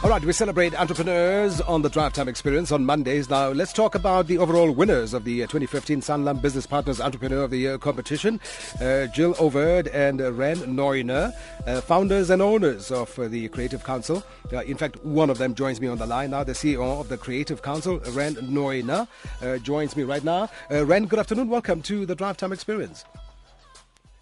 All right, we celebrate entrepreneurs on the Drive Time Experience on Mondays. Now, let's talk about the overall winners of the uh, 2015 Sanlam Business Partners Entrepreneur of the Year competition. Uh, Jill Oved and uh, Ran Neu-Ner, uh, founders and owners of uh, the Creative Counsel. Uh, in fact, one of them joins me on the line now, the CEO of the Creative Counsel, Ran Neu-Ner, joins me right now. Ren, good afternoon. Welcome to the Drive Time Experience.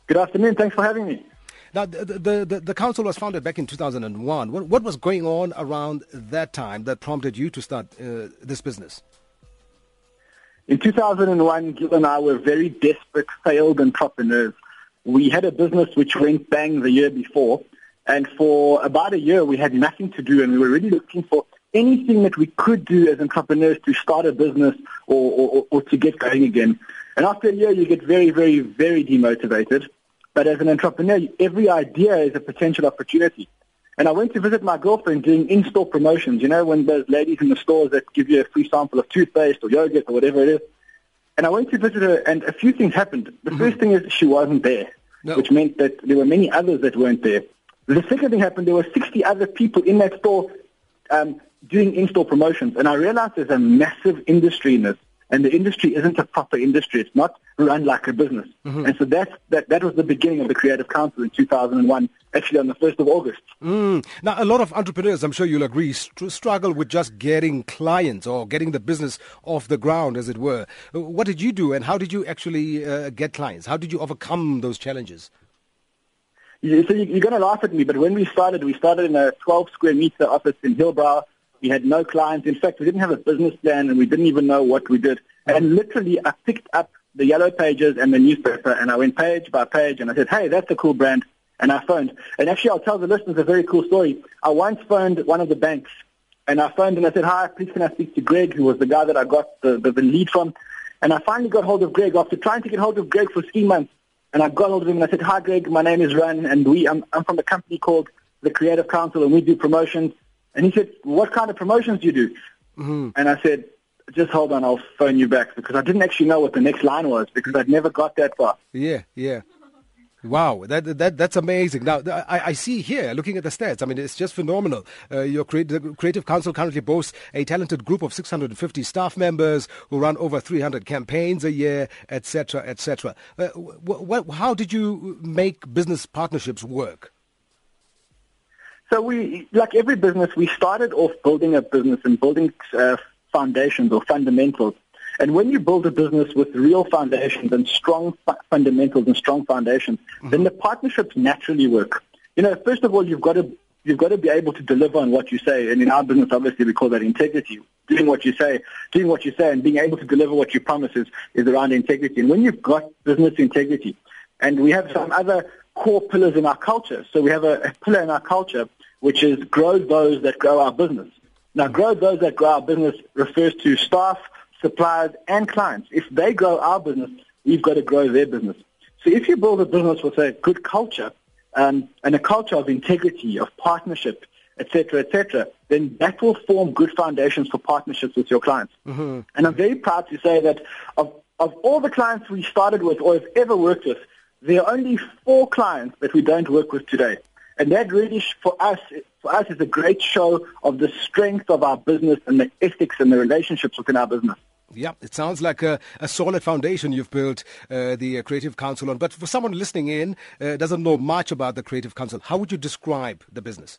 Good afternoon. Thanks for having me. Now, the, the, the, the, counsel was founded back in 2001. What, what, was going on around that time that prompted you to start uh, this business? In 2001, Gil and I were very desperate, failed entrepreneurs. We had a business which went bang the year before, and for about a year we had nothing to do, and we were really looking for anything that we could do as entrepreneurs to start a business or, or, or to get going again. And after a year, you get very, very, very demotivated. But as an entrepreneur, every idea is a potential opportunity. And I went to visit my girlfriend doing in-store promotions, you know, when those ladies in the stores that give you a free sample of toothpaste or yogurt or whatever it is. And I went to visit her, and a few things happened. The mm-hmm. first thing is she wasn't there, no. which meant that there were many others that weren't there. The second thing happened, there were 60 other people in that store um, doing in-store promotions. And I realized there's a massive industry in this and the industry isn't a proper industry. It's not run like a business. Mm-hmm. And so that's, that, that was the beginning of the Creative Counsel in 2001, actually on the 1st of August. Mm. Now, a lot of entrepreneurs, I'm sure you'll agree, st- struggle with just getting clients or getting the business off the ground, as it were. What did you do and how did you actually uh, get clients? How did you overcome those challenges? so you're going to laugh at me, but when we started, we started in a 12 square meter office in Hillbrow we had no clients. In fact, we didn't have a business plan and we didn't even know what we did. And literally, I picked up the yellow pages and the newspaper and I went page by page and I said, hey, that's a cool brand. And I phoned. And actually, I'll tell the listeners a very cool story. I once phoned one of the banks and I phoned and I said, hi, please can I speak to Greg, who was the guy that I got the, the, the lead from. And I finally got hold of Greg after trying to get hold of Greg for three months. And I got hold of him and I said, hi, Greg, my name is Ren and we, I'm, I'm from a company called the Creative Counsel and we do promotions. And he said, what kind of promotions do you do? Mm-hmm. And I said, just hold on, I'll phone you back because I didn't actually know what the next line was because I'd never got that far. Yeah, yeah. Wow, that, that that's amazing. Now, I, I see here, looking at the stats, I mean, it's just phenomenal. Uh, your the Creative Counsel currently boasts a talented group of 650 staff members who run over 300 campaigns a year, etc., etc. Uh, wh- wh- how did you make business partnerships work? So we, like every business, we started off building a business and building uh, foundations or fundamentals. And when you build a business with real foundations and strong fundamentals and strong foundations, mm-hmm. then the partnerships naturally work. You know, first of all, you've got to you've got to be able to deliver on what you say. And in our business, obviously, we call that integrity. Doing what you say, doing what you say, and being able to deliver what you promise is, is around integrity. And when you've got business integrity, and we have some other core pillars in our culture. So we have a, a pillar in our culture which is grow those that grow our business. Now, grow those that grow our business refers to staff, suppliers, and clients. If they grow our business, we've got to grow their business. So if you build a business with a good culture um, and a culture of integrity, of partnership, etc., etc., then that will form good foundations for partnerships with your clients. Mm-hmm. And I'm very proud to say that of, of all the clients we started with or have ever worked with, there are only four clients that we don't work with today. And that really, for us, for us is a great show of the strength of our business and the ethics and the relationships within our business. Yeah, it sounds like a, a solid foundation you've built uh, the uh, Creative Counsel on. But for someone listening in, uh, doesn't know much about the Creative Counsel, how would you describe the business?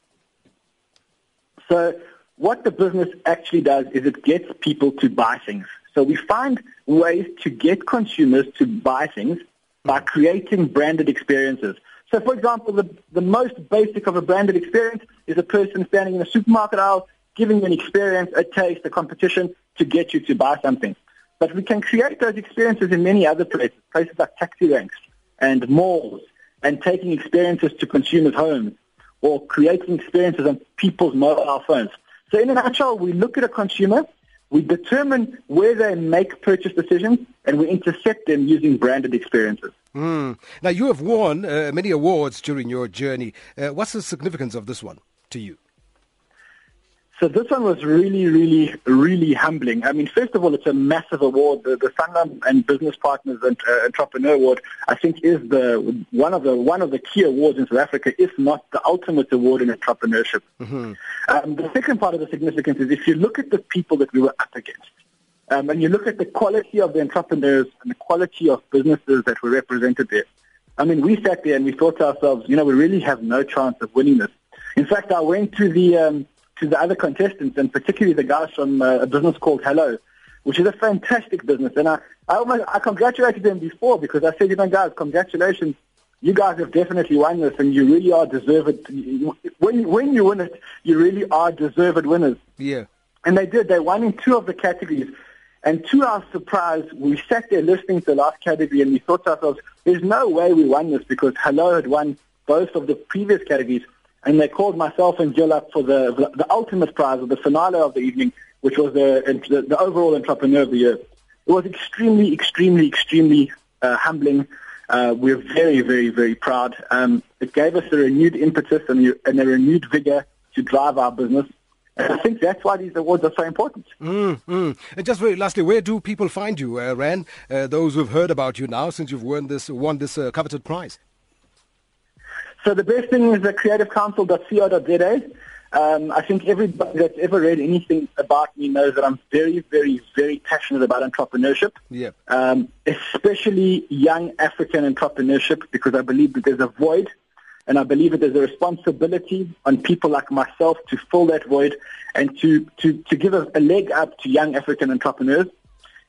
So, what the business actually does is it gets people to buy things. So we find ways to get consumers to buy things by creating branded experiences. So, for example, the, the most basic of a branded experience is a person standing in a supermarket aisle giving you an experience, a taste, a competition to get you to buy something. But we can create those experiences in many other places, places like taxi ranks and malls, and taking experiences to consumers' homes or creating experiences on people's mobile phones. So in a nutshell, we look at a consumer, we determine where they make purchase decisions, and we intercept them using branded experiences. Mm. Now, you have won uh, many awards during your journey. Uh, what's the significance of this one to you? So this one was really, really, really humbling. I mean, first of all, it's a massive award. The, the Sanlam and Business Partners and uh, Entrepreneur Award, I think, is the one of the one of the key awards in South Africa, if not the ultimate award in entrepreneurship. Mm-hmm. Um, the second part of the significance is if you look at the people that we were up against, um, and you look at the quality of the entrepreneurs and the quality of businesses that were represented there. I mean, we sat there and we thought to ourselves, you know, we really have no chance of winning this. In fact, I went to the um, to the other contestants, and particularly the guys from uh, a business called Hello, which is a fantastic business. And I, I, almost, I congratulated them before because I said, you know, guys, congratulations. You guys have definitely won this, and you really are deserved. When, when you win it, you really are deserved winners. Yeah. And they did. They won in two of the categories. And to our surprise, we sat there listening to the last category, and we thought to ourselves, there's no way we won this because Hello had won both of the previous categories and they called myself and Jill up for the, the, ultimate prize of the finale of the evening, which was the, the, the overall entrepreneur of the year. It was extremely, extremely, extremely uh, humbling. Uh, we're very, very, very proud. Um, it gave us a renewed impetus and, and a renewed vigor to drive our business. And I think that's why these awards are so important. Mm, mm. And just very lastly, where do people find you, uh, Ran? Uh, those who've heard about you now since you've won this won this uh, coveted prize. So the best thing is the creativecounsel.co.za. Um, I think everybody that's ever read anything about me knows that I'm very, very, very passionate about entrepreneurship. Yeah. Um, especially young African entrepreneurship because I believe that there's a void and I believe that there's a responsibility on people like myself to fill that void and to, to, to give a, a leg up to young African entrepreneurs.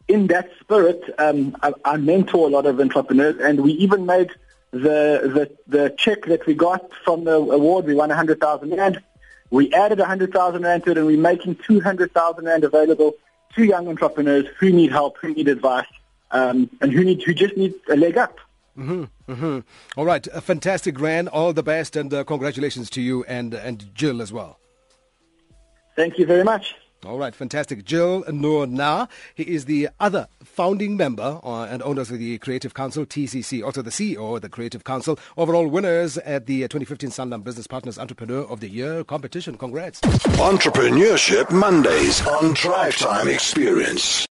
In that spirit, um, I, I mentor a lot of entrepreneurs and we even made – the, the, the check that we got from the award, we won 100,000 Rand. We added 100,000 Rand to it and we're making 200,000 Rand available to young entrepreneurs who need help, who need advice, um, and who need who just need a leg up. Mm-hmm, mm-hmm. All right, a fantastic Rand. All the best, and uh, congratulations to you and and Jill as well. Thank you very much. All right, fantastic. Jill Noor Na, he is the other founding member uh, and owner of the Creative Counsel, TCC, also the CEO of the Creative Counsel. Overall winners at the 2015 Sanlam Business Partners Entrepreneur of the Year competition. Congrats. Entrepreneurship Mondays on Drive Time Experience.